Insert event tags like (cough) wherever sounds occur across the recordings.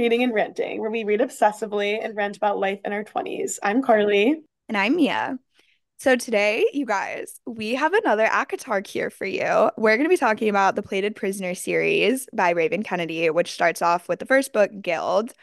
Reading and Ranting, where we read obsessively and rant about life in our 20s. I'm Karly. And I'm Mia. So today, you guys, we have another ACOTAR here for you. We're going to be talking about the Plated Prisoner series by Raven Kennedy, which starts off with the first book, Gild.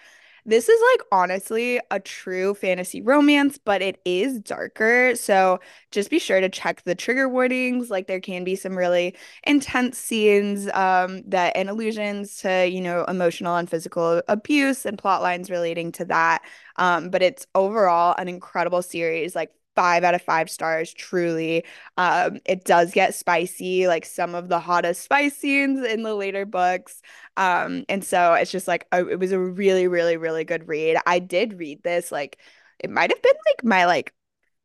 This is like honestly a true fantasy romance, but it is darker. So just be sure to check the trigger warnings. Like there can be some really intense scenes um, that and allusions to, you know, emotional and physical abuse and plot lines relating to that. Um, but it's overall an incredible series. Like five out of five stars truly um it does get spicy like some of the hottest spice scenes in the later books um and so it's just like a, it was a really really really good read i did read this like it might have been like my like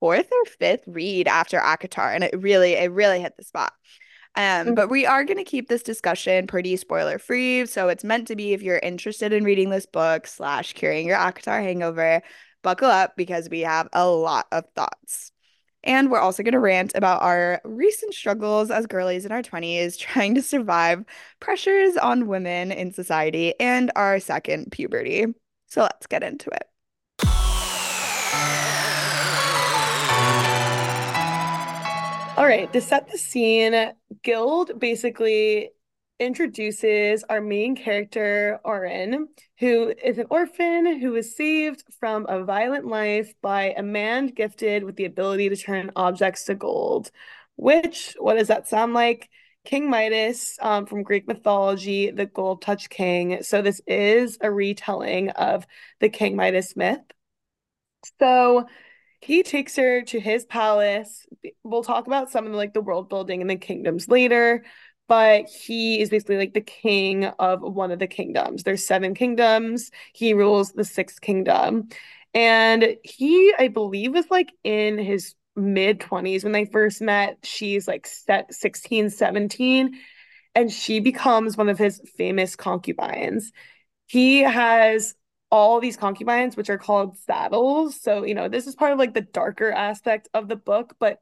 fourth or fifth read after ACOTAR and it really it really hit the spot um, mm. but we are going to keep this discussion pretty spoiler free. So it's meant to be if you're interested in reading this book slash curing your ACOTAR hangover, buckle up because we have a lot of thoughts. And we're also going to rant about our recent struggles as girlies in our 20s (laughs) trying to survive pressures on women in society and our second puberty. So let's get into it. All right, to set the scene, Gild basically introduces our main character, Auren, who is an orphan who was saved from a violent life by a man gifted with the ability to turn objects to gold. Which, what does that sound like? King Midas um, from Greek mythology, the Gold Touch King. So, this is a retelling of the King Midas myth. So, he takes her to his palace. We'll talk about some of the, like the world building and the kingdoms later, but he is basically like the king of one of the kingdoms. There's seven kingdoms. He rules the sixth kingdom. And he, I believe, was like in his mid 20s when they first met. She's like set 16, 17, and she becomes one of his famous concubines. He has all these concubines, which are called saddles. So, you know, this is part of like the darker aspect of the book, but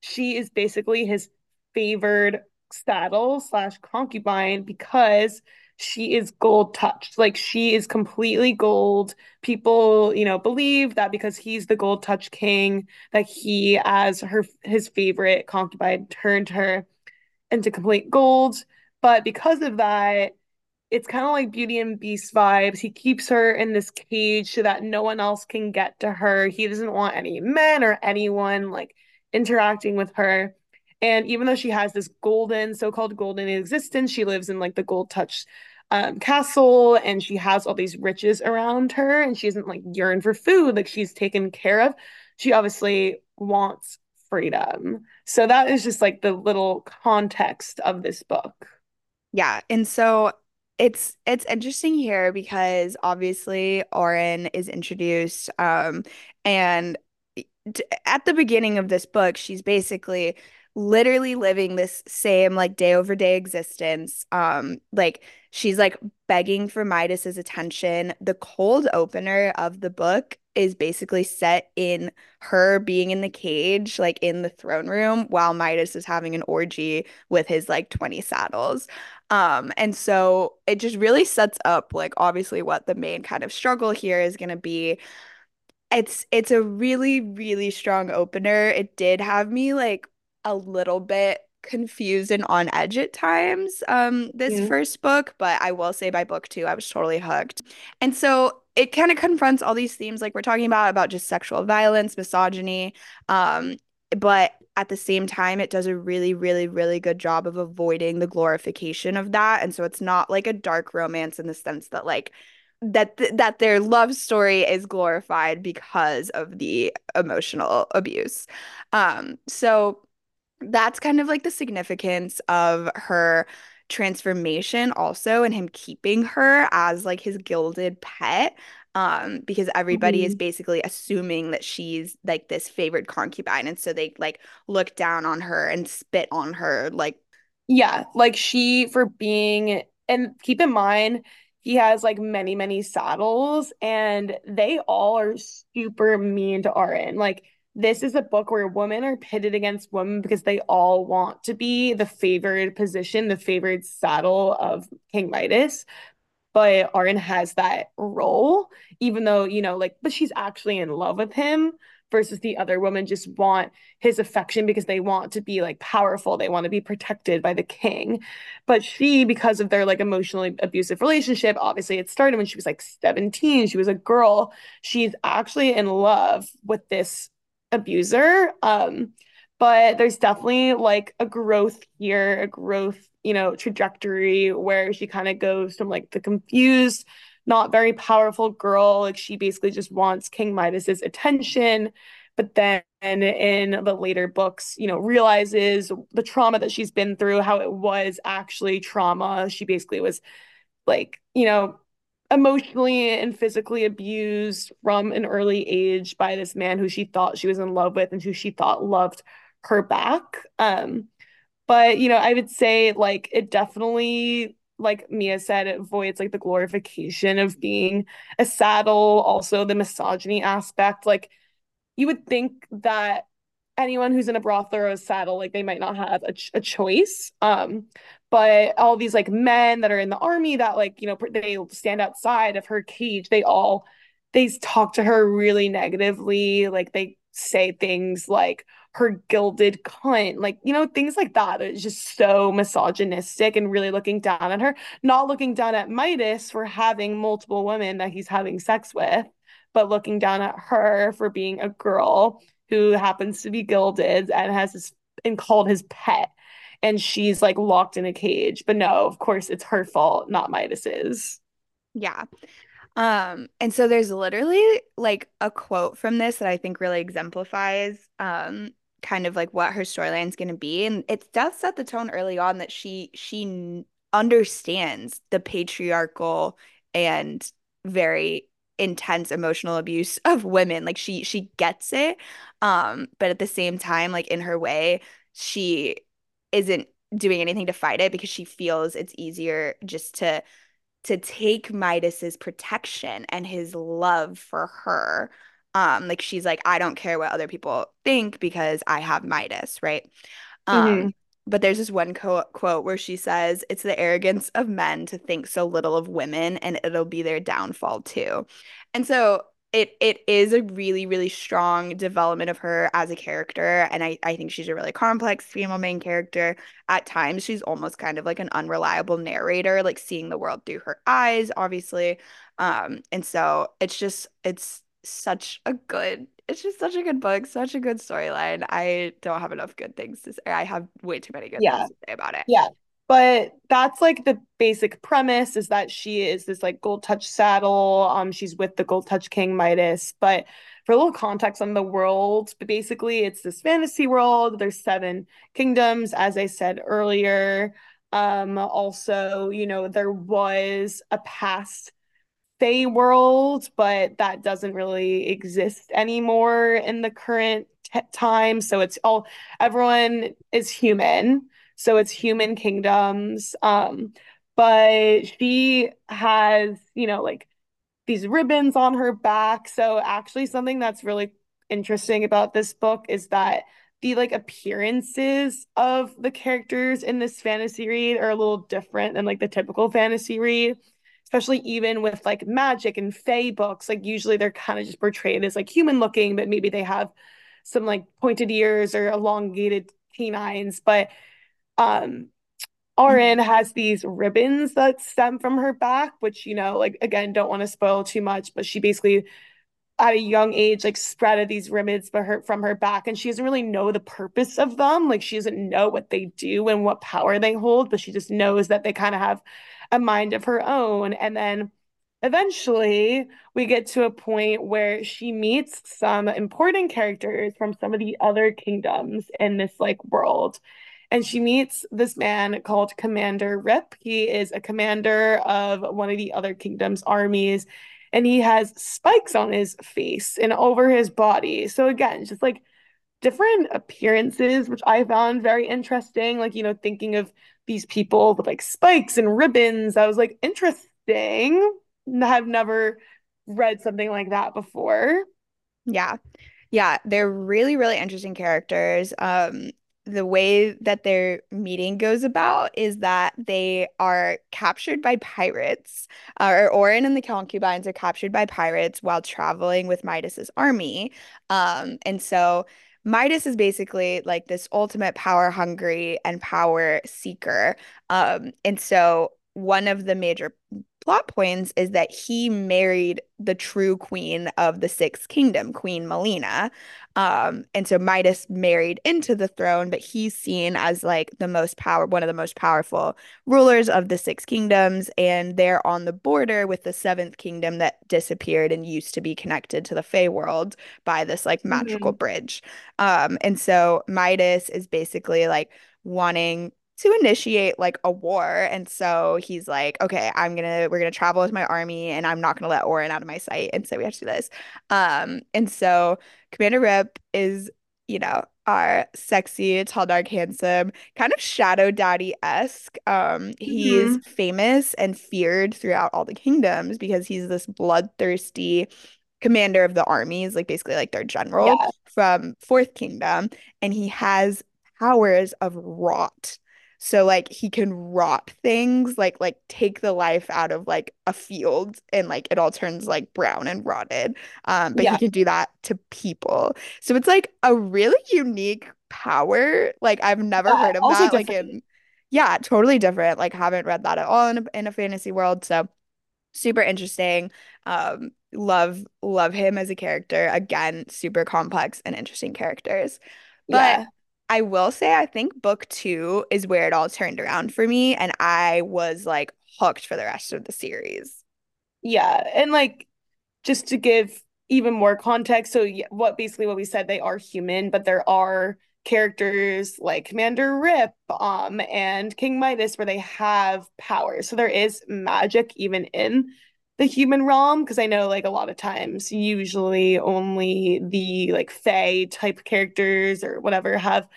she is basically his favored saddle slash concubine because she is gold touched. Like she is completely gold. People, you know, believe that because he's the gold touch king, that he, as her his favorite concubine, turned her into complete gold. But because of that, it's kind of like Beauty and Beast vibes. He keeps her in this cage so that no one else can get to her. He doesn't want any men or anyone like interacting with her. And even though she has this golden, so called golden existence, she lives in like the gold touch um, castle and she has all these riches around her and she doesn't like yearn for food, like she's taken care of. She obviously wants freedom. So that is just like the little context of this book. Yeah. And so it's it's interesting here because obviously Auren is introduced um and at the beginning of this book she's basically literally living this same like day over day existence. Um, like she's like begging for Midas's attention. The cold opener of the book is basically set in her being in the cage, like in the throne room, while Midas is having an orgy with his like 20 saddles. Um, and so it just really sets up like obviously what the main kind of struggle here is gonna be. It's it's a really, really strong opener. It did have me like a little bit confused and on edge at times um this yeah. first book but i will say by book two i was totally hooked. And so it kind of confronts all these themes like we're talking about about just sexual violence misogyny um but at the same time it does a really really really good job of avoiding the glorification of that. And so it's not like a dark romance in the sense that like that th- that their love story is glorified because of the emotional abuse. Um so that's kind of like the significance of her transformation also and him keeping her as like his gilded pet um because everybody mm-hmm. is basically assuming that she's like this favored concubine and so they like look down on her and spit on her like yeah like she for being and keep in mind he has like many many saddles and they all are super mean to Auren like this is a book where women are pitted against women because they all want to be the favored position, the favored saddle of King Midas. but Auren has that role, even though, you know, like, but she's actually in love with him versus the other women just want his affection because they want to be like powerful. They want to be protected by the king. But she, because of their like emotionally abusive relationship, obviously it started when she was like 17. She was a girl. She's actually in love with this abuser. Um, but there's definitely like a growth here, a growth, you know, trajectory where she kind of goes from like the confused not very powerful girl. Like she basically just wants King Midas's attention. But then in the later books, you know, realizes the trauma that she's been through, how it was actually trauma. She basically was like, you know, emotionally and physically abused from an early age by this man who she thought she was in love with and who she thought loved her back. Um, but you know, I would say like it definitely like Mia said, it avoids like the glorification of being a saddle, also the misogyny aspect. Like you would think that anyone who's in a brothel or a saddle, like they might not have a, ch- a choice. Um, but all these like men that are in the army that like, you know, they stand outside of her cage, they all they talk to her really negatively. Like they say things like, her gilded cunt, like, you know, things like that. It's just so misogynistic and really looking down at her, not looking down at Midas for having multiple women that he's having sex with, but looking down at her for being a girl who happens to be gilded and has this and called his pet. And she's like locked in a cage. But no, of course, it's her fault, not Midas's. Yeah. Um, and so there's literally like a quote from this that I think really exemplifies um kind of like what her storyline is going to be and it does set the tone early on that she she understands the patriarchal and very intense emotional abuse of women like she she gets it um but at the same time like in her way she isn't doing anything to fight it because she feels it's easier just to to take Midas's protection and his love for her um, like she's like, I don't care what other people think because I have Midas, right? Um, mm-hmm. but there's this one co- quote where she says, It's the arrogance of men to think so little of women, and it'll be their downfall too. And so it it is a really, really strong development of her as a character. And I, I think she's a really complex female main character. At times, she's almost kind of like an unreliable narrator, like seeing the world through her eyes, obviously. Um, and so it's just it's such a good it's just such a good book, such a good storyline. I don't have enough good things to say. I have way too many good yeah. things to say about it. Yeah. But that's like the basic premise is that she is this like gold touch saddle. Um, she's with the gold touch king Midas. But for a little context on the world, basically it's this fantasy world. There's seven kingdoms, as I said earlier. Um, also, you know, there was a past Fey world, but that doesn't really exist anymore in the current t- time. So it's all everyone is human. So it's human kingdoms. Um, but she has, you know, like these ribbons on her back. So actually something that's really interesting about this book is that the like appearances of the characters in this fantasy read are a little different than like the typical fantasy read especially even with like magic and fae books like usually they're kind of just portrayed as like human looking but maybe they have some like pointed ears or elongated canines but um Auren has these ribbons that stem from her back which you know like again don't want to spoil too much but she basically at a young age like spreaded these ribbons for her from her back and she doesn't really know the purpose of them like she doesn't know what they do and what power they hold but she just knows that they kind of have a mind of her own. And then eventually we get to a point where she meets some important characters from some of the other kingdoms in this like world. And she meets this man called Commander Rip. He is a commander of one of the other kingdom's armies, and he has spikes on his face and over his body. So again, just like different appearances, which I found very interesting. Like, you know, thinking of these people with like spikes and ribbons. I was like, interesting. I've never read something like that before. Yeah. Yeah, they're really, really interesting characters. Um, the way that their meeting goes about is that they are captured by pirates, uh, or Auren and the concubines are captured by pirates while traveling with Midas's army. Um, and so Midas is basically like this ultimate power hungry and power seeker. Um, and so one of the major plot points is that he married the true queen of the Sixth Kingdom, Queen Malina. Um, and so Midas married into the throne, but he's seen as like the most power, one of the most powerful rulers of the Six Kingdoms, and they're on the border with the Seventh Kingdom that disappeared and used to be connected to the Fey world by this like magical hmm bridge. Um, and so Midas is basically like wanting to initiate like a war. And so he's like, okay, I'm gonna we're gonna travel with my army and I'm not gonna let Auren out of my sight. And so we have to do this. Um, and so Commander Rip is, you know, our sexy, tall, dark, handsome, kind of shadow daddy-esque. Um, he's hmm famous and feared throughout all the kingdoms because he's this bloodthirsty commander of the armies, like basically like their general Yeah. from Fourth Kingdom, and he has powers of rot. So like he can rot things, like like take the life out of like a field and like it all turns like brown and rotted. Um, but he can do that to people. So it's like a really unique power. Like I've never Yeah. heard of that. Like in yeah, totally different. Like haven't read that at all in a, in a fantasy world. So super interesting. Um, love love him as a character. Again, super complex and interesting characters. But Yeah. I will say I think book two is where it all turned around for me, and I was like hooked for the rest of the series. Yeah. And like just to give even more context, so what basically what we said, they are human, but there are characters like Commander Rip, um, and King Midas where they have powers. So there is magic even in the human realm, because I know like a lot of times usually only the like Fae type characters or whatever have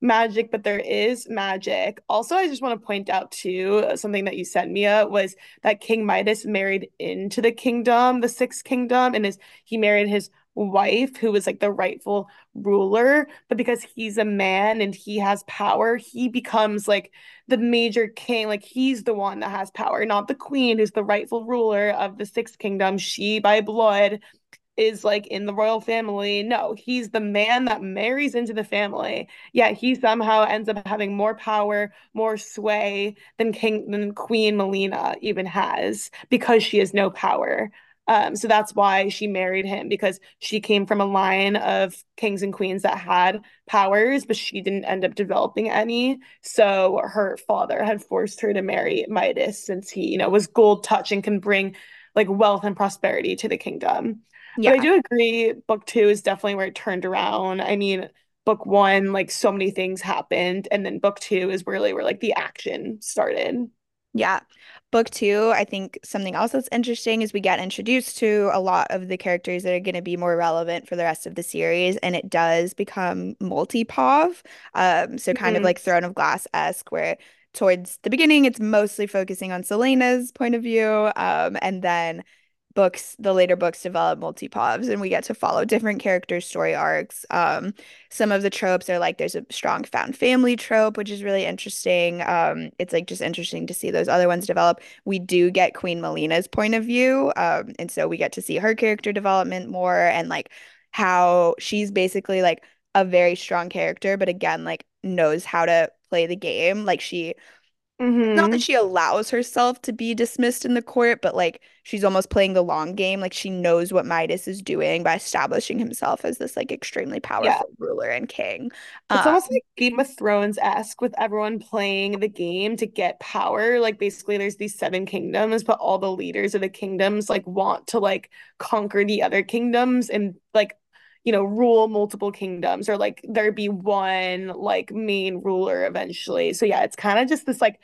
magic, but there is magic. Also, I just want to point out too, uh, something that you said, Mia, was that King Midas married into the kingdom, the sixth kingdom, and is he married his wife, who was like the rightful ruler, but because he's a man and he has power, he becomes like the major king. Like he's the one that has power, not the queen, who's the rightful ruler of the sixth kingdom. She by blood is like in the royal family. No, he's the man that marries into the family. yet he somehow ends up having more power, more sway than King than Queen Malina even has because she has no power. Um, so that's why she married him because she came from a line of kings and queens that had powers, but she didn't end up developing any. So her father had forced her to marry Midas since he, you know, was gold touch and can bring like wealth and prosperity to the kingdom. But I do agree, book two is definitely where it turned around. I mean, book one, like so many things happened, and then book two is really where like the action started. Yeah. Book two, I think something else that's interesting is we get introduced to a lot of the characters that are going to be more relevant for the rest of the series, and it does become multi-pov. Um, so kind of Mhm. like Throne of Glass-esque, where towards the beginning it's mostly focusing on Celaena's point of view, um, and then books, the later books develop multi-povs, and we get to follow different characters' story arcs. Um, some of the tropes are like there's a strong found family trope, which is really interesting. Um, it's like just interesting to see those other ones develop. We do get Queen Malina's point of view, um, and so we get to see her character development more and like how she's basically like a very strong character, but again, like knows how to play the game. Like she not that Mhm. she allows herself to be dismissed in the court, but like she's almost playing the long game. Like she knows what Midas is doing by establishing himself as this like extremely Yeah. powerful ruler and king. It's Um, almost like Game of Thrones-esque with everyone playing the game to get power. Like basically there's these seven kingdoms, but all the leaders of the kingdoms like want to like conquer the other kingdoms and like you know rule multiple kingdoms or like there be one like main ruler eventually. So yeah, it's kind of just this like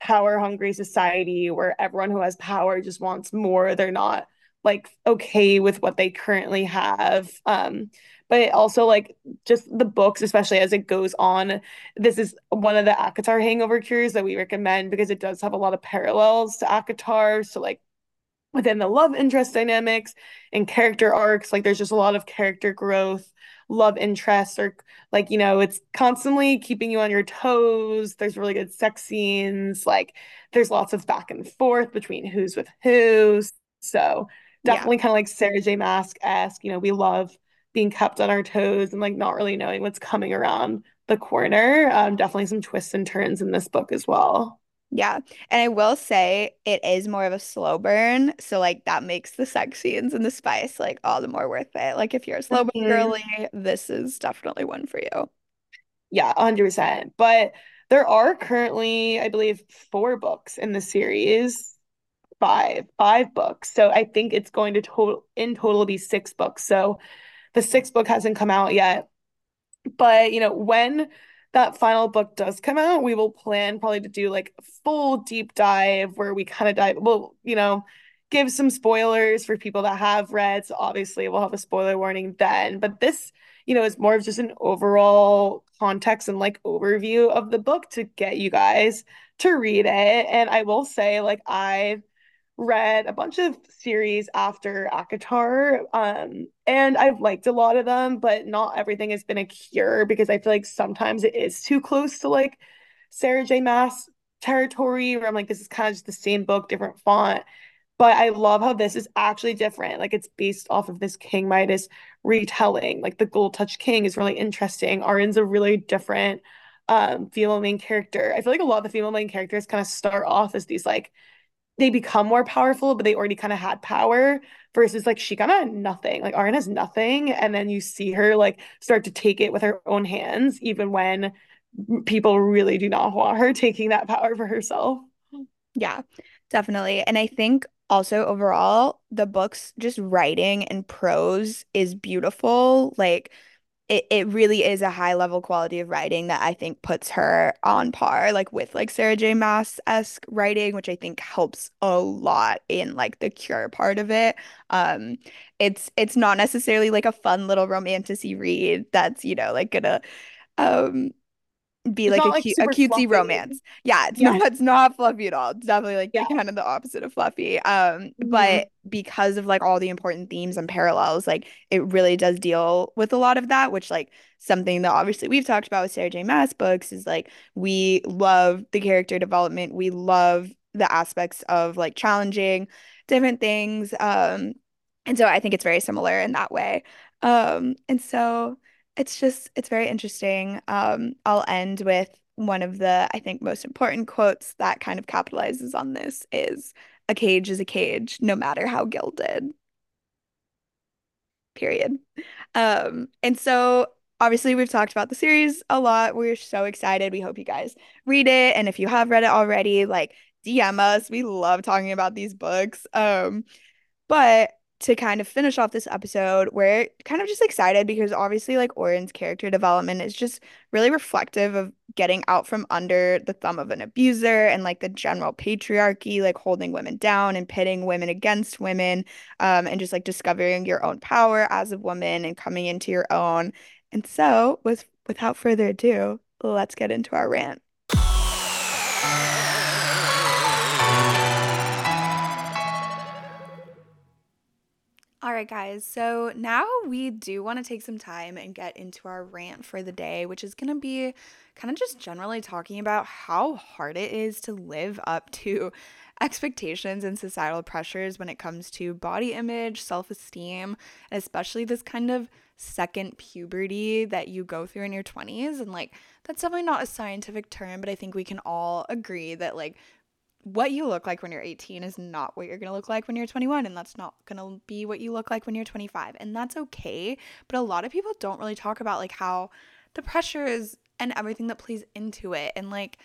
power hungry society where everyone who has power just wants more. They're not like okay with what they currently have. Um but also like just the books, especially as it goes on. This is one of the ACOTAR hangover cures that we recommend because it does have a lot of parallels to ACOTAR So like within the love interest dynamics and character arcs, like there's just a lot of character growth. love interest or like, you know, it's constantly keeping you on your toes. There's really good sex scenes. Like there's lots of back and forth between who's with who. So Yeah. definitely kind of like Sarah J. Maas esque You know, we love being kept on our toes and like not really knowing what's coming around the corner. Um, definitely some twists and turns in this book as well. Yeah. And I will say it is more of a slow burn. So like that makes the sex scenes and the spice like all the more worth it. Like if you're a slow burn Mhm. girly, this is definitely one for you. Yeah, 100%. But there are currently, I believe, four books in the series. Five, five books. So I think it's going to total in total be six books. So the sixth book hasn't come out yet. But, you know, when that final book does come out, we will plan probably to do like a full deep dive where we kind of dive, well, you know, give some spoilers for people that have read. So obviously we'll have a spoiler warning then. But this, you know, is more of just an overall context and like overview of the book to get you guys to read it. And I will say, like, I read a bunch of series after ACOTAR. um, and I've liked a lot of them, but not everything has been a cure because I feel like sometimes it is too close to like Sarah J. Maas territory, where I'm like, this is kind of just the same book, different font. But I love how this is actually different. Like it's based off of this King Midas retelling. Like the Gold Touch King is really interesting. Auren's a really different um female main character. I feel like a lot of the female main characters kind of start off as these like they become more powerful, but they already kind of had power versus like she kind of nothing. Like Auren has nothing. And then you see her like start to take it with her own hands, even when people really do not want her taking that power for herself. Yeah, definitely. And I think also overall, the book's just writing and prose is beautiful. Like it, it really is a high level quality of writing that I think puts her on par like with like Sarah J. Maas-esque writing, which I think helps a lot in like the cure part of it. Um, it's it's not necessarily like a fun little romantasy read that's, you know, like gonna um be It's like a like cute a cutesy fluffy. romance. Yeah, it's not it's not fluffy at all. It's definitely like Yeah. kind of the opposite of fluffy. Um, Mhm. but because of like all the important themes and parallels, like it really does deal with a lot of that, which like something that obviously we've talked about with Sarah J. Maas books is like we love the character development. We love the aspects of like challenging different things. Um, and so I think it's very similar in that way. Um, and so it's just, it's very interesting. Um, I'll end with one of the, I think, most important quotes that kind of capitalizes on this is a cage is a cage, no matter how gilded, period. Um, and so obviously we've talked about the series a lot. We're so excited. We hope you guys read it. And if you have read it already, like DM us. We love talking about these books. Um, but to kind of finish off this episode, we're kind of just excited because obviously, like Auren's character development is just really reflective of getting out from under the thumb of an abuser and like the general patriarchy, like holding women down and pitting women against women, um, and just like discovering your own power as a woman and coming into your own. And so, with without further ado, let's get into our rant. All right, guys. So now we do want to take some time and get into our rant for the day, which is going to be kind of just generally talking about how hard it is to live up to (laughs) expectations and societal pressures when it comes to body image, self esteem, and especially this kind of second puberty that you go through in your 20s. And like, that's definitely not a scientific term, but I think we can all agree that like what you look like when you're 18 is not what you're going to look like when you're 21 and that's not going to be what you look like when you're 25 and that's okay but a lot of people don't really talk about like how the pressures and everything that plays into it and like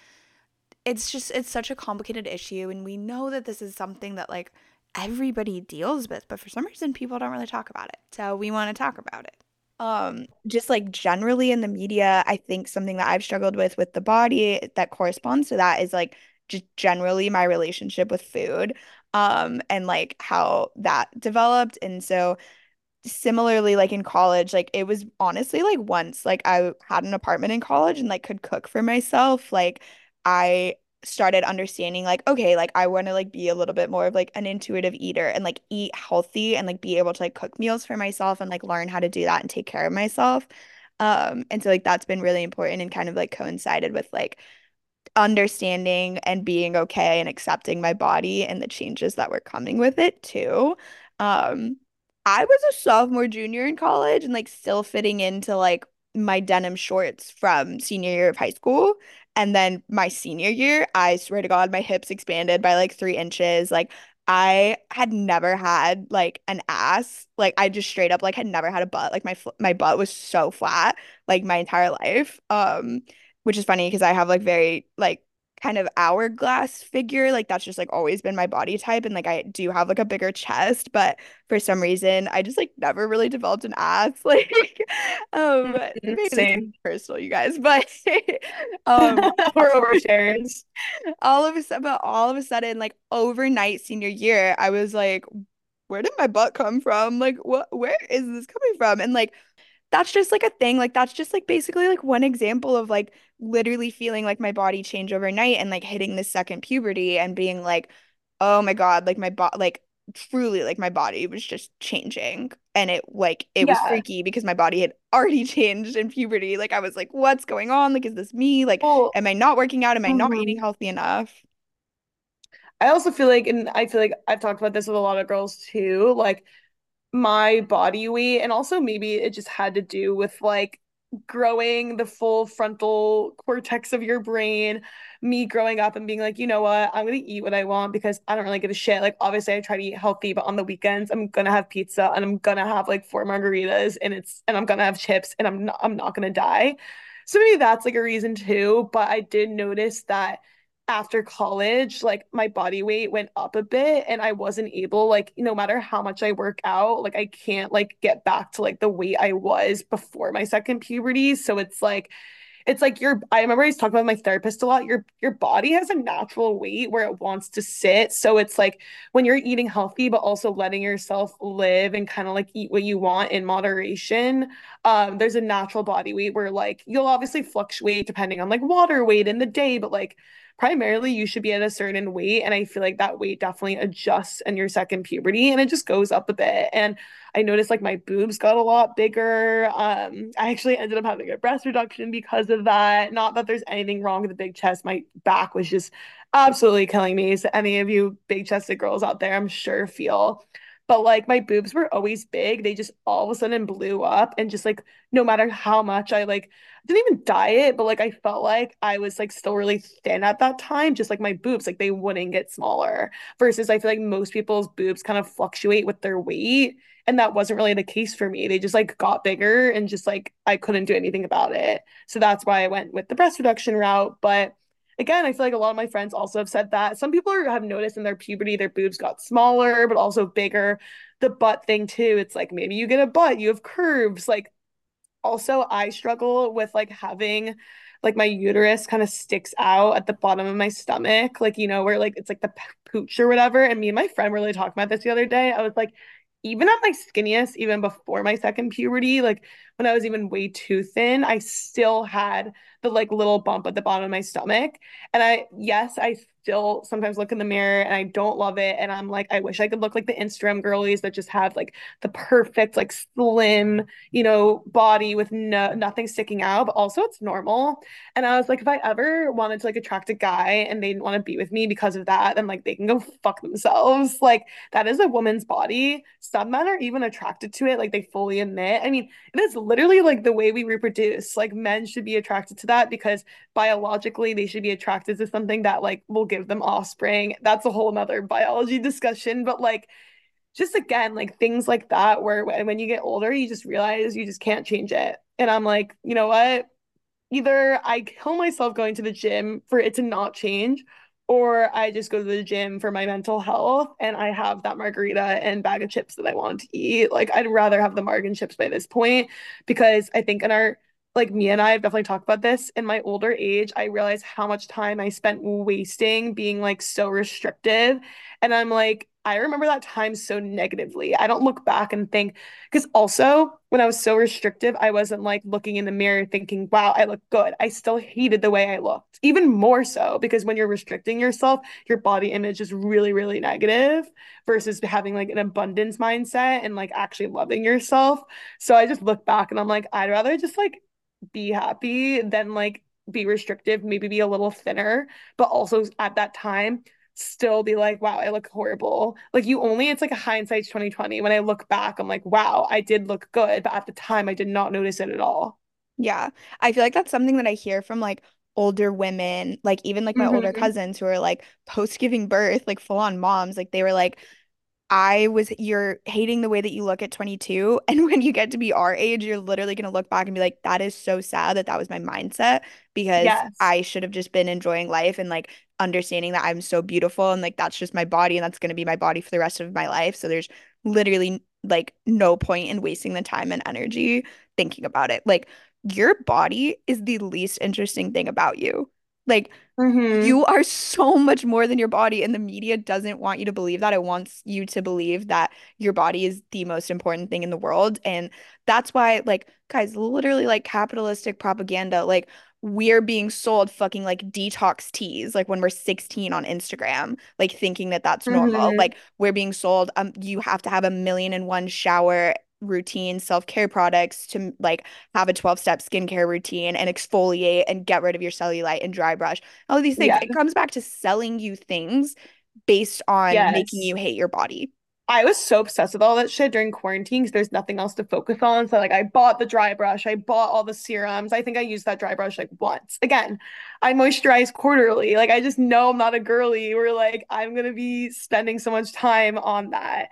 it's just it's such a complicated issue and we know that this is something that like everybody deals with but for some reason people don't really talk about it so we want to talk about it. Um just like generally in the media i think something that i've struggled with with the body that corresponds to that is like generally my relationship with food um and like how that developed. And so similarly like in college like it was honestly like once like I had an apartment in college and like could cook for myself like I started understanding like okay like I want to like be a little bit more of like an intuitive eater and like eat healthy and like be able to like cook meals for myself and like learn how to do that and take care of myself. Um and so like that's been really important and kind of like coincided with like understanding and being okay and accepting my body and the changes that were coming with it too um I was a sophomore junior in college and like still fitting into like my denim shorts from senior year of high school and then my senior year, I swear to God, my hips expanded by like three inches. Like I had never had like an ass. Like I just straight up like had never had a butt. Like my my butt was so flat like my entire life. Um, which is funny because I have like very like kind of hourglass figure. Like that's just like always been my body type. And like I do have like a bigger chest, but for some reason I just like never really developed an ass. (laughs) Like um Mhm, maybe Same. personal, you guys, but (laughs) um (laughs) We're overshares. all of a sudden but all of a sudden, like overnight senior year, I was like, where did my butt come from? Like what where is this coming from? And like that's just like a thing. Like that's just like basically like one example of like literally feeling like my body change overnight and like hitting the second puberty and being like, oh my God, like my body like truly like my body was just changing. And it like it was freaky because my body had already (laughs) changed in puberty. Like I was like, what's going on? Like, is this me? Like, Well, am I not working out? Am I not eating mhm. healthy enough? I also feel like, and I feel like I've talked about this with a lot of girls too, like my body weight, and also maybe it just had to do with like growing the full frontal cortex of your brain, me growing up and being like, you know what, I'm gonna eat what I want because I don't really give a shit. Like, obviously, I try to eat healthy, but on the weekends, I'm gonna have pizza and I'm gonna have like four margaritas and it's and I'm gonna have chips and I'm not I'm not gonna die. So maybe that's like a reason too. But I did notice that after college, like my body weight went up a bit and I wasn't able, like, no matter how much I work out, like I can't like get back to like the weight I was before my second puberty. So it's like it's like your I remember I was talking about my therapist a lot. Your your body has a natural weight where it wants to sit. So it's like when you're eating healthy, but also letting yourself live and kind of like eat what you want in moderation. Um, there's a natural body weight where like you'll obviously fluctuate depending on like water weight in the day, but like primarily you should be at a certain weight. And I feel like that weight definitely adjusts in your second puberty and it just goes up a bit. And I noticed like my boobs got a lot bigger. Um, I actually ended up having a breast reduction because of that. Not that there's anything wrong with the big chest. My back was just absolutely killing me. So any of you big chested girls out there, I'm sure feel. But like my boobs were always big. They just all of a sudden blew up and just like no matter how much I like didn't even diet, but like I felt like I was like still really thin at that time, just like my boobs, like they wouldn't get smaller. Versus I feel like most people's boobs kind of fluctuate with their weight. And that wasn't really the case for me. They just like got bigger and just like I couldn't do anything about it. So that's why I went with the breast reduction route. But again, I feel like a lot of my friends also have said that. Some people are, have noticed in their puberty their boobs got smaller, but also bigger. The butt thing too. It's like maybe you get a butt, you have curves. Like also I struggle with like having like my uterus kind of sticks out at the bottom of my stomach, like you know, where like it's like the pooch or whatever. And me and my friend were really talking about this the other day. I was like, even at my skinniest, even before my second puberty, like when I was even way too thin, I still had the like little bump at the bottom of my stomach. And I, yes, I still sometimes look in the mirror and I don't love it. And I'm like, I wish I could look like the Instagram girlies that just have like the perfect, like slim, you know, body with no nothing sticking out, but also it's normal. And I was like, if I ever wanted to like attract a guy and they didn't want to be with me because of that, then like they can go fuck themselves. (laughs) Like that is a woman's body. Some men are even attracted to it, like they fully admit. I mean, it is literally like the way we reproduce. Like men should be attracted to that because biologically they should be attracted to something that like will give them offspring. That's a whole another biology discussion, but like just again, like things like that, where when you get older, you just realize you just can't change it. And I'm like, you know what? Either I kill myself going to the gym for it to not change, or I just go to the gym for my mental health and I have that margarita and bag of chips that I want to eat. Like, I'd rather have the marg and chips by this point because I think in our like me and I have definitely talked about this in my older age. I realize how much time I spent wasting being like so restrictive. And I'm like, I remember that time so negatively. I don't look back and think, because also when I was so restrictive, I wasn't like looking in the mirror thinking, wow, I look good. I still hated the way I looked, even more so because when you're restricting yourself, your body image is really, really negative versus having like an abundance mindset and like actually loving yourself. So I just look back and I'm like, I'd rather just like be happy than like be restrictive, maybe be a little thinner, but also at that time still be like, wow, I look horrible. Like you only, it's like a hindsight 2020. When I look back, I'm like, wow, I did look good, but at the time I did not notice it at all. Yeah. I feel like that's something that I hear from like older women, like even like my older hmm cousins who are like post giving birth, like full on moms. Like they were like, I was, you're hating the way that you look at 22. (laughs) And when you get to be our age, you're literally going to look back and be like, that is so sad that that was my mindset because Yes. I should have just been enjoying life and like understanding that I'm so beautiful and like that's just my body and that's going to be my body for the rest of my life. So there's literally like no point in wasting the time and energy thinking about it. Like your body is the least interesting thing about you. Like hmm you are so much more than your body, and the media doesn't want you to believe that. It wants you to believe that your body is the most important thing in the world. And that's why, like, guys, literally, like, capitalistic propaganda, like, we're being sold fucking like detox teas, like when we're 16 on Instagram, like thinking that that's normal. hmm Like, we're being sold, um, you have to have a million and one shower routine self-care products to like have a 12-step skincare routine and exfoliate and get rid of your cellulite and dry brush all of these things. Yeah. It comes back to selling you things based on making you hate your body. I was so obsessed with all that shit during quarantine because there's nothing else to focus on. So like I bought the dry brush, I bought all the serums. I think I used that dry brush like once. Again, I moisturize quarterly. Like I just know I'm not a girly where like I'm gonna be spending so much time on that.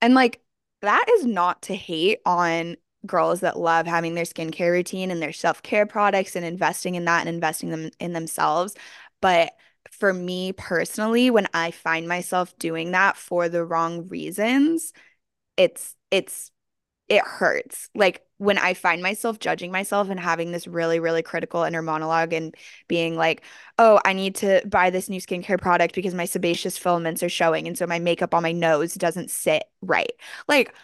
And like that is not to hate on girls that love having their skincare routine and their self-care products and investing in that and investing them in themselves. But for me personally, when I find myself doing that for the wrong reasons, it's it's it hurts. Like when I find myself judging myself and having this really, really critical inner monologue and being like, oh, I need to buy this new skincare product because my sebaceous filaments are showing. And so my makeup on my nose doesn't sit right. Like,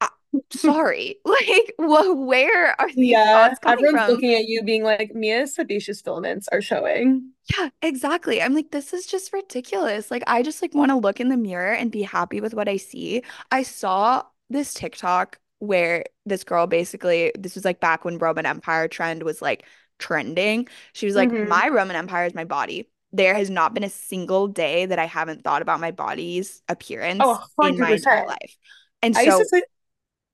I, (laughs) sorry. (laughs) Like, wh where are these Yeah, thoughts coming everyone's from? looking at you being like, Mia's sebaceous filaments are showing. Yeah, exactly. I'm like, this is just ridiculous. Like, I just like want to look in the mirror and be happy with what I see. I saw this TikTok where this girl basically, this was like back when Roman Empire trend was like trending. She was like, hmm my Roman Empire is my body. There has not been a single day that I haven't thought about my body's Oh, appearance in my entire life. And I used to so say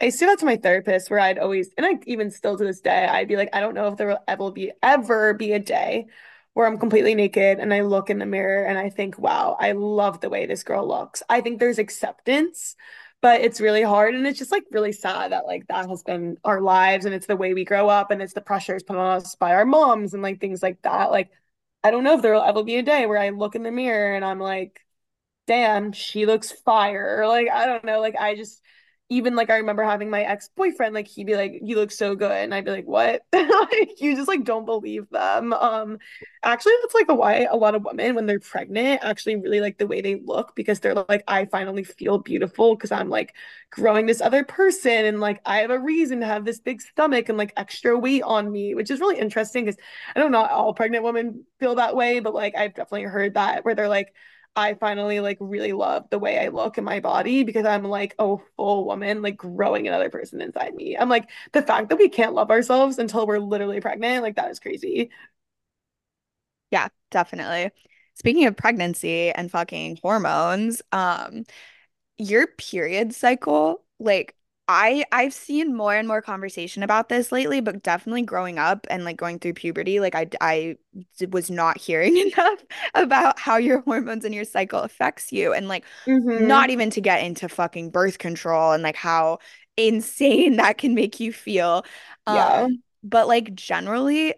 I used to that to my therapist where I'd always, and I even still to this day, I'd be like, I don't know if there will ever be ever be a day where I'm completely naked and I look in the mirror and I think, wow, I love the way this girl looks. I think there's acceptance, but it's really hard. And it's just like really sad that like that has been our lives and it's the way we grow up and it's the pressures put on us by our moms and like things like that. Like, I don't know if there will ever be a day where I look in the mirror and I'm like, damn, she looks fire. Or like, I don't know. Like, I just, even like, I remember having my ex-boyfriend, like, he'd be like, you look so good. And I'd be like, what? (laughs) you just like don't believe them. Um, actually, that's like why a lot of women, when they're pregnant, actually really like the way they look because they're like, I finally feel beautiful because I'm like growing this other person and like I have a reason to have this big stomach and like extra weight on me, which is really interesting because I don't know, all pregnant women feel that way, but like I've definitely heard that where they're like, I finally like really love the way I look in my body because I'm like a full woman, like growing another person inside me. I'm like the fact that we can't love ourselves until we're literally pregnant, like that is crazy. yeah, definitely. Speaking of pregnancy and fucking hormones, um, your period cycle, like I I've seen more and more conversation about this lately, but definitely growing up and like going through puberty, like I I was not (laughs) hearing enough about how your hormones and your cycle affects you and like not hmm even to get into fucking birth control and like how insane (laughs) that can make you feel. Yeah. Um, but like generally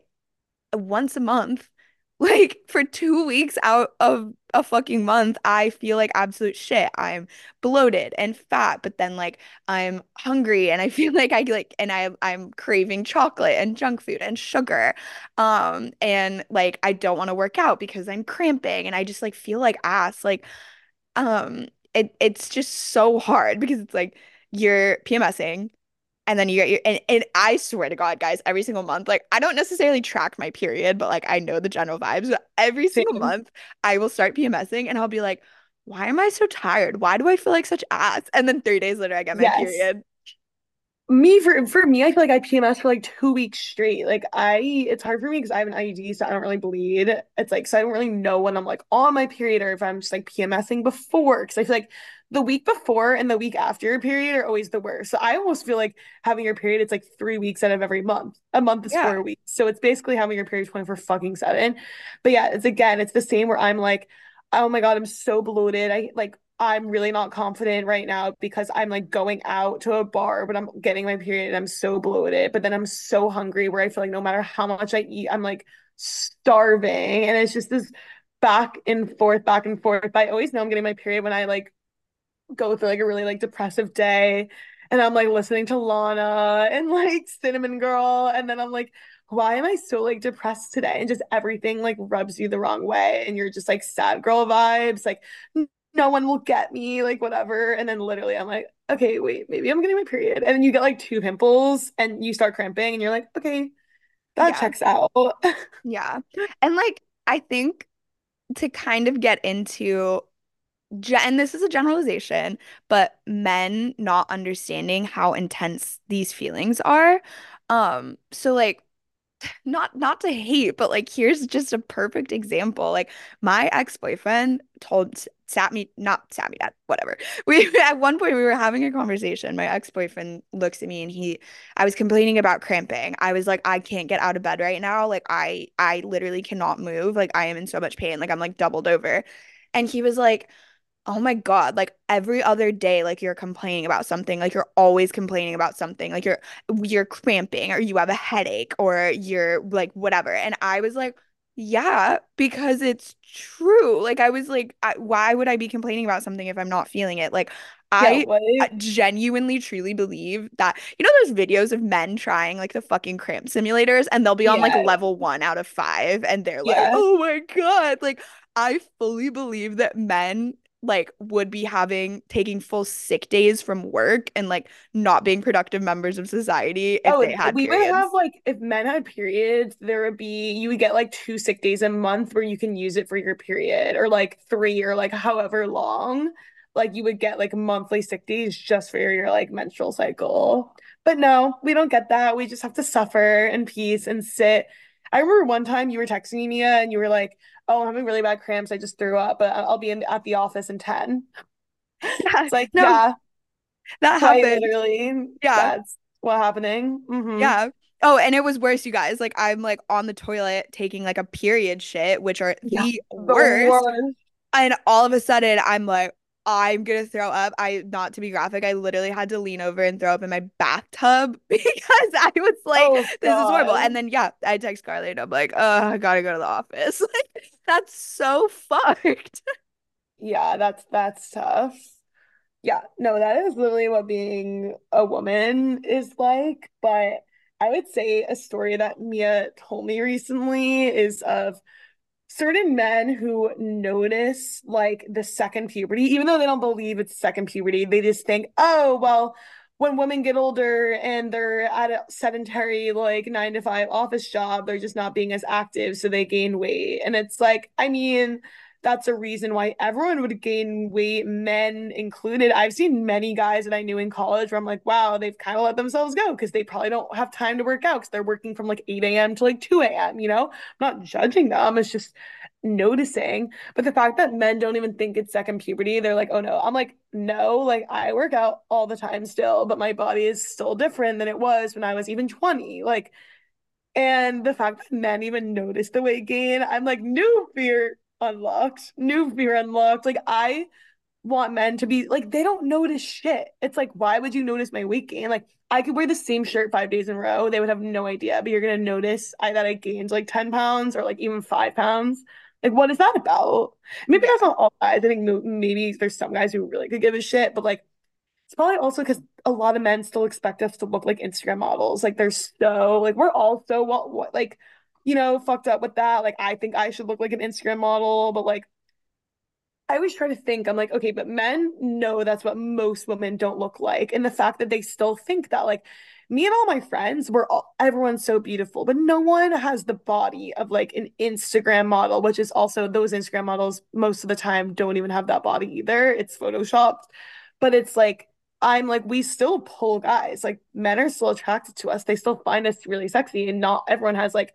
once a month. (laughs) Like for two weeks out of a fucking month, I feel like absolute shit. I'm bloated and fat, but then like I'm hungry and I (laughs) feel like I like and I I'm craving chocolate and junk food and sugar. Um and like I don't want to work out because I'm cramping and I just like feel like ass. Like um it it's just so hard (laughs) because it's like you're PMSing and then you get your and, and I swear to God, guys, every single month, like I don't necessarily track my period, but like I know the general vibes. But every single month I will start PMSing and I'll be like, why am I so tired? Why do I feel like such ass? And then three days later I get my Yes. period. Me for for me, I feel like I PMS for like two weeks straight. Like I, it's hard for me because I have an IUD, so I don't really bleed. It's like so I don't really know when I'm like on my period or if I'm just like PMSing before. Because I feel like the week before and the week after your period are always the worst. So I almost feel like having your period, it's like three weeks out of every month. A month is Yeah. four weeks, so it's basically having your period 24 fucking seven. But yeah, it's again, it's the same where I'm like, oh my God, I'm so bloated. I like I'm really not confident right now because I'm like going out to a bar, but I'm getting my period and I'm so bloated. But then I'm so hungry where I feel like no matter how much I eat, I'm like starving. And it's just this back and forth, back and forth. I always know I'm getting my period when I like go through like a really like depressive day and I'm like listening to Lana and like Cinnamon Girl. And then I'm like, why am I so like depressed today? And just everything like rubs you the wrong way. And you're just like sad girl vibes, like no one will get me, like whatever. And then literally I'm like, okay, wait, maybe I'm getting my period. And then you get like two pimples and you start cramping and you're like, okay, that Yeah. checks out. (laughs) Yeah. And like I think to kind of get into and this is a generalization, but men not understanding how intense these feelings are. Um, so like not not to hate, but like here's just a perfect example. Like my ex-boyfriend told sat me not sat me (laughs) whatever. We at one point we were having a conversation. My ex-boyfriend looks at me and he I was complaining about cramping. I was like, I can't get out of bed right now. Like I I literally cannot move. Like I am in so much pain. Like I'm like doubled over. And he was like, Oh my God, like every other day, like you're complaining about something, like you're always complaining about something, like you're you're cramping or you have a headache or you're like whatever. And I was like, yeah, because it's true. Like I was like, I, why would I be complaining about something if I'm not feeling it? Like I? I genuinely truly believe that you know those videos of men trying like the fucking cramp simulators and they'll be on like level one out of five and they're like, yeah. oh my God. Like I fully believe that men like would be having taking full sick days from work and like not being productive members of society if oh, they Oh, had we would have like if men had periods, there would be you would get like two sick days a month where you can use it for your period, or like three or like however long. Like you would get like monthly sick days just for your like menstrual cycle. But no, we don't get that. We just have to suffer in peace and sit. I remember one time you were texting me, Mia, and you were like, "Oh, I'm having really bad cramps. I just threw up, but I'll be in at the office in 10." Yeah, It's like, no, yeah, that happened. literally. Yeah. That's what happening. hmm Yeah. Oh, and it was worse, you guys. Like I'm like on the toilet taking like a period shit, which are Yeah, the the worst. worst. And all of a sudden I'm like, I'm gonna throw up. I not to be graphic, I literally had to lean over and throw up in my bathtub (laughs) because I was like, Oh this is horrible. And then yeah, I text Karly and I'm like, oh, I gotta go to the office. (laughs) Like that's so fucked. (laughs) Yeah, that's that's tough. Yeah, no, that is literally what being a woman is like. But I would say a story that Mia told me recently is of certain men who notice like the second puberty, even though they don't believe it's second puberty, they just think, oh, well, when women get older and they're at a sedentary, like nine to five office job, they're just not being as active, so they gain weight. And it's like, I mean, that's a reason why everyone would gain weight, men included. I've seen many guys that I knew in college where I'm like, wow, they've kind of let themselves go because they probably don't have time to work out because they're working from like 8 a.m. to like 2 a.m., you know? I'm not judging them. It's just noticing. But the fact that men don't even think it's second puberty, they're like, oh no. I'm like, no, like I work out all the time still, but my body is still different than it was when I was even 20. Like, and the fact that men even notice the weight gain, I'm like, new fear unlocked, new fear unlocked. Like, I want men to be like, they don't notice shit. It's like, why would you notice my weight gain? Like, I could wear the same shirt five days in a row. They would have no idea, but you're gonna notice I, that I gained like 10 pounds or like even five pounds. Like, what is that about? Maybe that's not all guys. I think maybe there's some guys who really could give a shit, but like, it's probably also because a lot of men still expect us to look like Instagram models. Like, they're so, like, we're all so, what, what, like, you know, fucked up with that. Like, I think I should look like an Instagram model, but like, I always try to think, I'm like, okay, but men know that's what most women don't look like. And the fact that they still think that, like, me and all my friends, we're all, everyone's so beautiful, but no one has the body of like an Instagram model, which is also those Instagram models most of the time don't even have that body either. It's photoshopped. But it's like, I'm like, we still pull guys. Like, men are still attracted to us. They still find us really sexy. And not everyone has like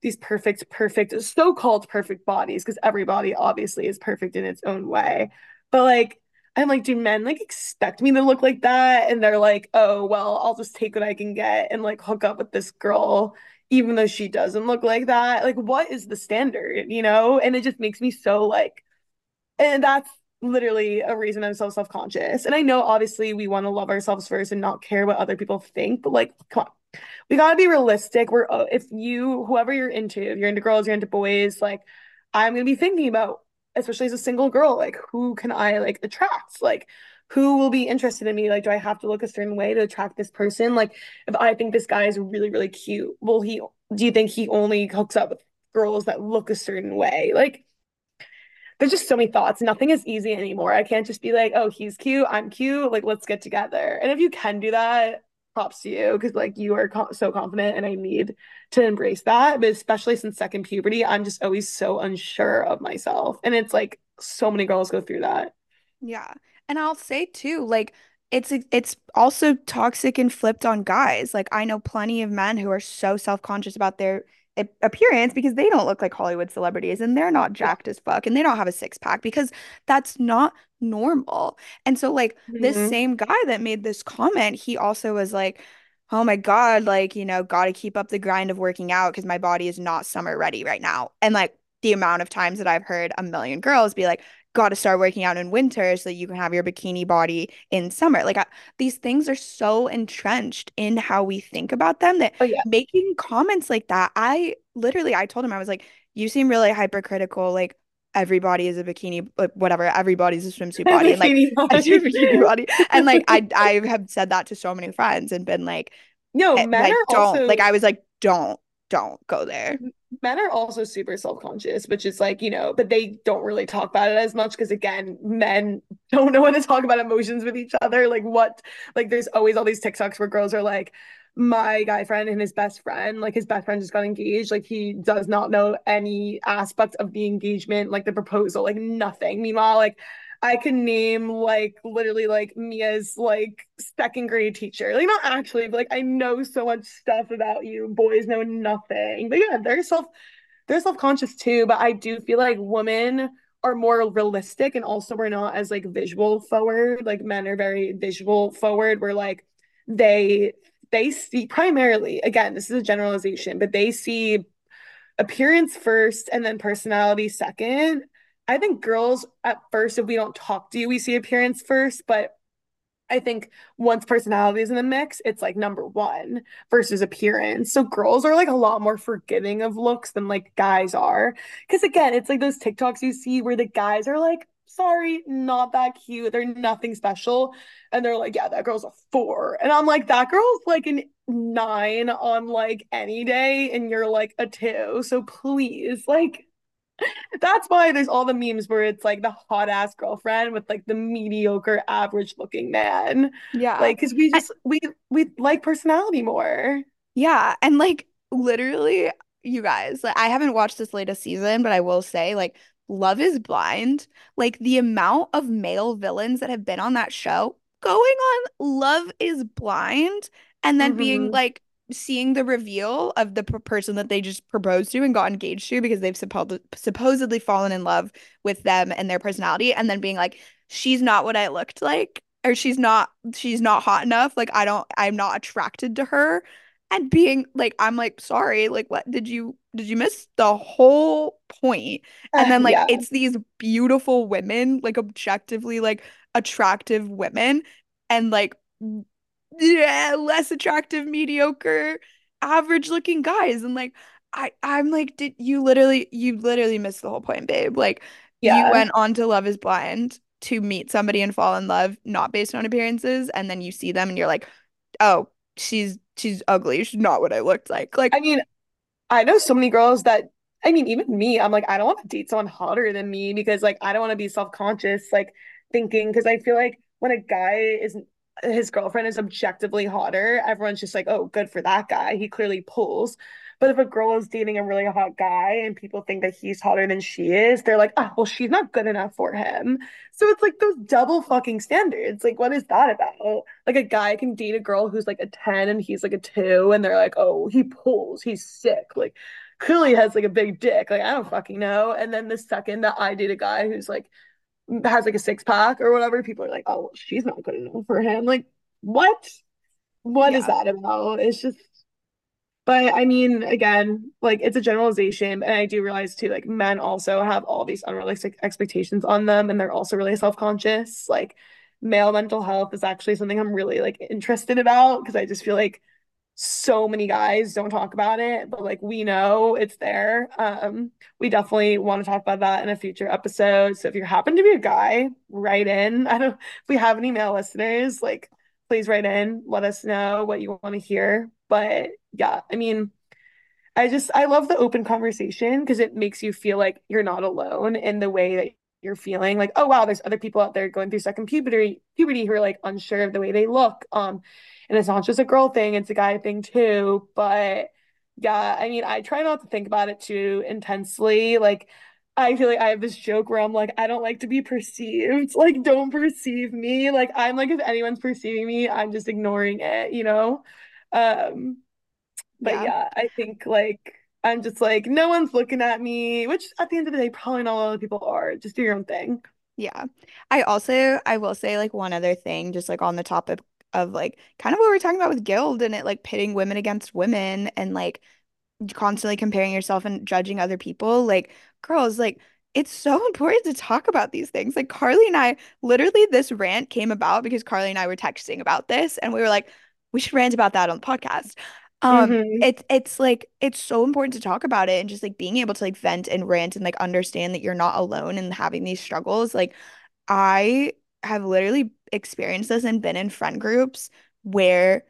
these perfect, perfect, so-called perfect bodies, because everybody obviously is perfect in its own way. But like, I'm like, do men like expect me to look like that? And they're like, oh, well, I'll just take what I can get and like hook up with this girl, even though she doesn't look like that. Like, what is the standard, you know? And it just makes me so like, and that's literally a reason I'm so self-conscious. And I know obviously we want to love ourselves first and not care what other people think, but like, come on, we gotta be realistic. We're uh, if you whoever you're into, if you're into girls, you're into boys, like I'm gonna be thinking about, especially as a single girl, like who can I like attract? Like who will be interested in me? Like, do I have to look a certain way to attract this person? Like, if I think this guy is really, really cute, will he do you think he only hooks up with girls that look a certain way? Like there's just so many thoughts. Nothing is easy anymore. I can't just be like, oh, he's cute, I'm cute, like let's get together. And if you can do that, props to you because like you are co- so confident and I need to embrace that. But especially since second puberty, I'm just always so unsure of myself. And it's like so many girls go through that. Yeah. And I'll say too, like it's it's also toxic and flipped on guys. Like I know plenty of men who are so self-conscious about their appearance because they don't look like Hollywood celebrities and they're not jacked as fuck and they don't have a six pack because that's not normal. And so like mm-hmm. this same guy that made this comment, he also was like, "Oh my god, like, you know, got to keep up the grind of working out because my body is not summer ready right now." And like the amount of times that I've heard a million girls be like, got to start working out in winter so that you can have your bikini body in summer. Like I, these things are so entrenched in how we think about them that oh, yeah. making comments like that, I literally I told him I was like, you seem really hypercritical. Like everybody is a bikini, like whatever. Everybody's a (laughs) swimsuit body, and like body. bikini (laughs) body, and like I I have said that to so many friends and been like, no, eh, men like, don't also... like I was like, don't don't go there. Men are also super self-conscious which is like you know but they don't really talk about it as much because again men (laughs) don't know how to talk about emotions with each other. Like what like there's always all these tiktoks where girls are like my guy friend and his best friend like his best friend just got engaged. Like he does not know any aspect of the engagement like the proposal like nothing. Meanwhile like I can name like literally like Mia's like second grade teacher. Like not actually, but like I know so much stuff about you. Boys know nothing. But yeah, they're self they're self-conscious too. But I do feel like women are more realistic and also we're not as like visual forward. Like men are very visual forward. We're like they they see primarily, again, this is a generalization, but they see appearance first and then personality second I think girls at first, if we don't talk to you, we see appearance first, but I think once personality is in the mix, it's like number one versus appearance. So girls are like a lot more forgiving of looks than like guys are. Cause again, it's like those TikToks you see where the guys are like, sorry, not that cute. They're nothing special. And they're like, yeah, that girl's a four. And I'm like, that girl's like an nine on like any day. And you're like a two. So please, like, that's why there's all the memes where it's like the hot ass girlfriend with like the mediocre average looking man. Yeah. Like cuz we just we we like personality more. Yeah, and like literally you guys, like, I haven't watched this latest season, but I will say like Love is Blind, like the amount of male villains that have been on that show going on Love is Blind and then mm-hmm. being like seeing the reveal of the person that they just proposed to and got engaged to because they've suppo- supposedly fallen in love with them and their personality and then being like she's not what I looked like or she's not she's not hot enough. Like I don't I'm not attracted to her. And being like I'm like sorry like what did you did you miss the whole point? And uh, then like yeah. it's these beautiful women like objectively like attractive women and like yeah, less attractive, mediocre, average looking guys. And like I I'm like, did you literally you literally missed the whole point, babe. Like yeah. you went on to Love is Blind to meet somebody and fall in love, not based on appearances, and then you see them and you're like, oh, she's she's ugly. She's not what I looked like. Like I mean, I know so many girls that I mean, even me, I'm like, I don't want to date someone hotter than me because like I don't want to be self-conscious, like thinking because I feel like when a guy is his girlfriend is objectively hotter, everyone's just like, oh, good for that guy. He clearly pulls. But if a girl is dating a really hot guy and people think that he's hotter than she is, they're like, oh, well, she's not good enough for him. So it's like those double fucking standards. Like, what is that about? Like, a guy can date a girl who's like a 10 and he's like a 2, and they're like, oh, he pulls, he's sick. Like, clearly has like a big dick. Like, I don't fucking know. And then the second that I date a guy who's like, has like a six pack or whatever, people are like, oh, well, she's not good enough for him. Like, what? What is Yeah. that about? It's just but I mean, again, like it's a generalization. And I do realize too, like men also have all these unrealistic expectations on them and they're also really self-conscious. Like male mental health is actually something I'm really like interested about because I just feel like so many guys don't talk about it, but like we know it's there. Um, we definitely want to talk about that in a future episode. So if you happen to be a guy, write in. (laughs) I don't if we have any male listeners, like please write in, let us know what you want to hear. But yeah, I mean, I just I love the open conversation because it makes you feel like you're not alone in the way that you're feeling like, oh wow, there's other people out there going through second puberty puberty who are like unsure of the way they look. Um, and it's not just a girl thing, it's a guy thing too. But yeah, I mean, I try not to think about it too intensely. Like I feel like I have this joke where I'm like, I don't like to be perceived. (laughs) Like, don't perceive me. Like, I'm like, if anyone's perceiving me, I'm just ignoring it, you know? Um, but Yeah. yeah, I think like I'm just like no one's looking at me, which at the end of the day, probably not a lot of people are. Just do your own thing. Yeah. I also I will say like one other thing just like on the topic of like kind of what we're talking about with Gild and it like pitting women against women and like constantly comparing yourself and judging other people like girls like it's so (laughs) important to talk about these things. Like Karly and I literally this rant came about because Karly and I were texting about this and we were like we should rant about that on the podcast. Um hmm it's it's like it's so important to talk about it and just like being able to like vent and rant and like understand that you're not alone and having these struggles. Like I have literally experienced this and been in friend groups where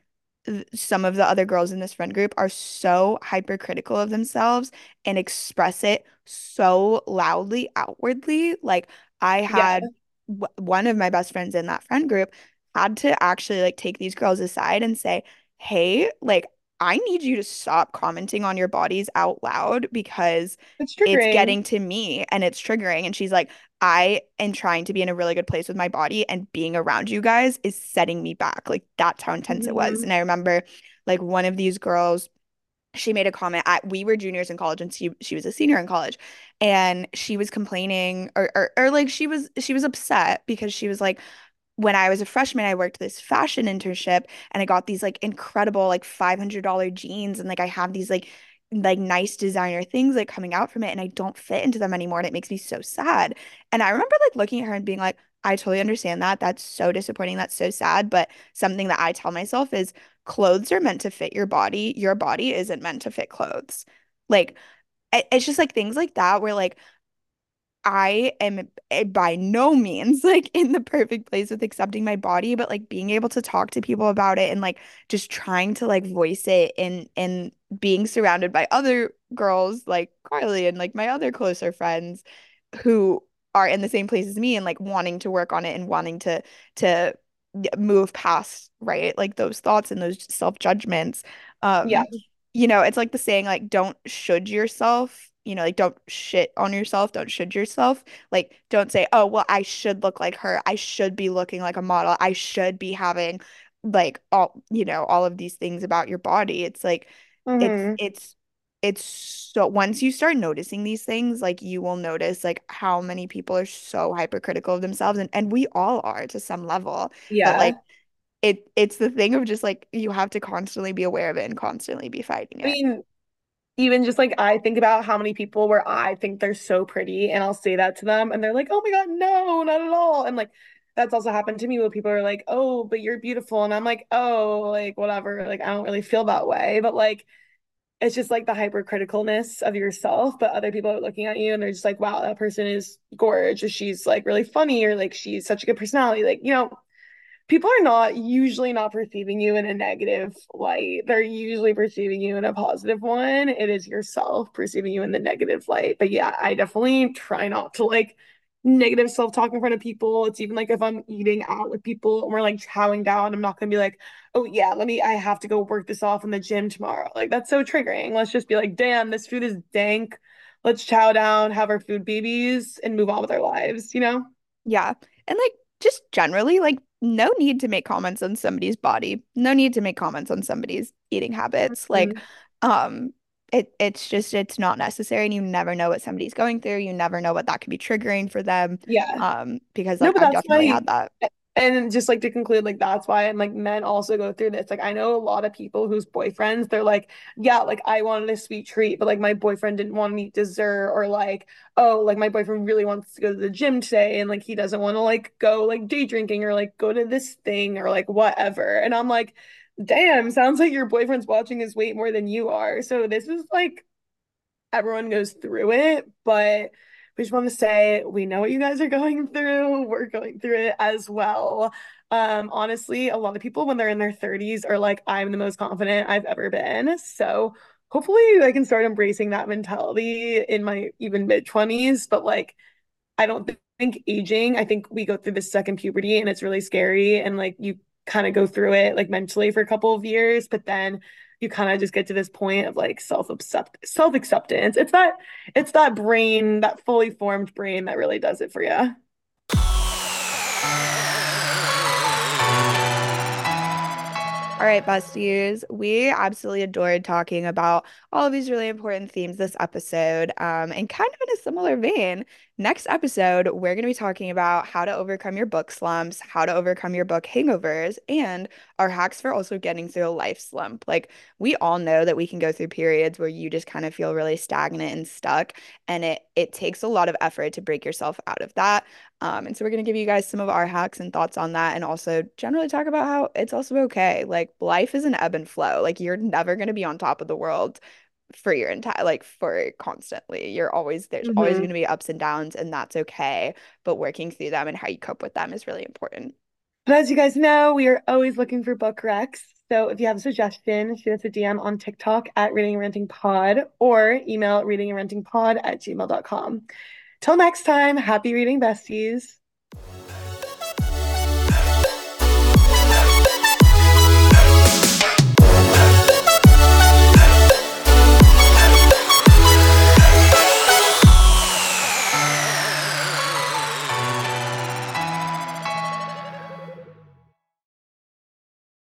th- some of the other girls in this friend group are so hypercritical of themselves and express it so loudly outwardly. Like I Yeah, had w one of my best friends in that friend group had to actually like take these girls aside and say, "Hey, like I need you to stop commenting on your bodies out loud because it's it's getting to me and it's triggering." And she's like, I am trying to be in a really good place with my body, and being around you guys is setting me back. Like that's how intense it was. hmm And I remember like one of these girls, she made a comment at we were juniors in college and she she was a senior in college. And she was complaining or, or or like she was she was upset because she was like, when I was a freshman, I worked this fashion internship and I got these like incredible like $500 jeans and like I have these like like nice designer things like coming out from it and I don't fit into them anymore and it makes me so sad. And I remember like looking at her and being like, I totally understand that. That's so disappointing. That's so sad. But something that I tell myself is clothes are meant to fit your body. Your body isn't meant to fit clothes. Like it's just like things like that where like I am eh, by no means (laughs) like in the perfect place with accepting my body, but like being able to talk to people about it and like just trying to like voice it and and being surrounded by other girls like Karly and like my other closer friends who are in the same place as me and like wanting to work on it and wanting to to move past, right? Like those thoughts and those self-judgments. Um, Yeah. Um you know, it's like the saying, like, don't should yourself, you know, like, don't shit on yourself, don't should yourself. Like, don't say, oh, well, I should look like her. I should be looking like a model. I should be having, like, all, you know, all of these things about your body. It's like, it's, hmm it's, it's so once you start noticing these things, like, you will notice, like, how many people are so hypercritical of themselves. And, and we all are to some level. But, like, it it's the thing of just like you have to constantly be aware of it and constantly be fighting I it. mean, even just like I think about how many people where I think they're so pretty and I'll say that to them and they're like, "Oh my God, no, not at all." And like that's also happened to me where people are like, "Oh, but you're beautiful." And I'm like, "Oh, like whatever. Like I don't really feel that way." But like it's just like the hypercriticalness of yourself, but other people are looking at you and they're just like, "Wow, that person is gorgeous. She's like really funny or like she's such a good personality." Like, you know, people are not usually not perceiving you in a negative light. They're usually perceiving you in a positive one. It is yourself perceiving you in the negative light. But yeah, I definitely try not to like negative self-talk in front of people. It's even like if I'm eating out with people and we're like chowing down, I'm not gonna be like, oh yeah, let me I have to go work this off in the gym tomorrow. Like that's so triggering. Let's just be like, damn, this food is dank. Let's chow down, have our food babies, and move on with our lives, you know? Yeah. And like just generally, like no need to make comments on somebody's body. No need to make comments on somebody's eating habits. Like, Mm-hmm. um, it it's just it's not necessary and you never know what somebody's going through. You never know what that could be triggering for them. Yeah. Um, because No, like but I've definitely why had that. And just like to conclude, like that's why, and like men also go through this. Like I know a lot of people whose boyfriends, they're like, yeah, like I wanted a sweet treat, but like my boyfriend didn't want to eat dessert, or like, oh, like my boyfriend really wants to go to the gym today, and like he doesn't want to like go like day drinking or like go to this thing or like whatever. And I'm like, damn, sounds like your boyfriend's watching his weight more than you are. So this is like everyone goes through it, but we just want to say we know what you guys are going through. We're going through it as well. Um, honestly, a lot of people when they're in their 30s are like, I'm the most confident I've ever been. So hopefully I can start embracing that mentality in my even mid 20s. But like, I don't think aging, I think we go through this second puberty and it's really scary. And like, you kind of go through it like mentally for a couple of years, but then you kind of just get to this point of like self-accept self-acceptance. It's that it's that brain, that fully formed brain that really does it for you. All right, besties, we absolutely adored talking about all of these really important themes this episode. Um, and kind of in a similar vein, next episode, we're going to be talking about how to overcome your book slumps, how to overcome your book hangovers, and our hacks for also getting through a life slump. Like, we all know that we can go through periods where you just kind of feel really stagnant and stuck, and it it takes a lot of effort to break yourself out of that. Um, and so we're going to give you guys some of our hacks and thoughts on that, and also generally talk about how it's also okay. Like life is an ebb and flow. Like you're never going to be on top of the world for your entire, like for constantly. You're always, there's always mm-hmm. going to be ups and downs, and that's okay. But working through them and how you cope with them is really important. But as you guys know, we are always looking for book recs. So if you have a suggestion, shoot us a DM on TikTok at Reading and Renting Pod or email reading and renting pod at gmail.com. Till next time, happy reading, besties.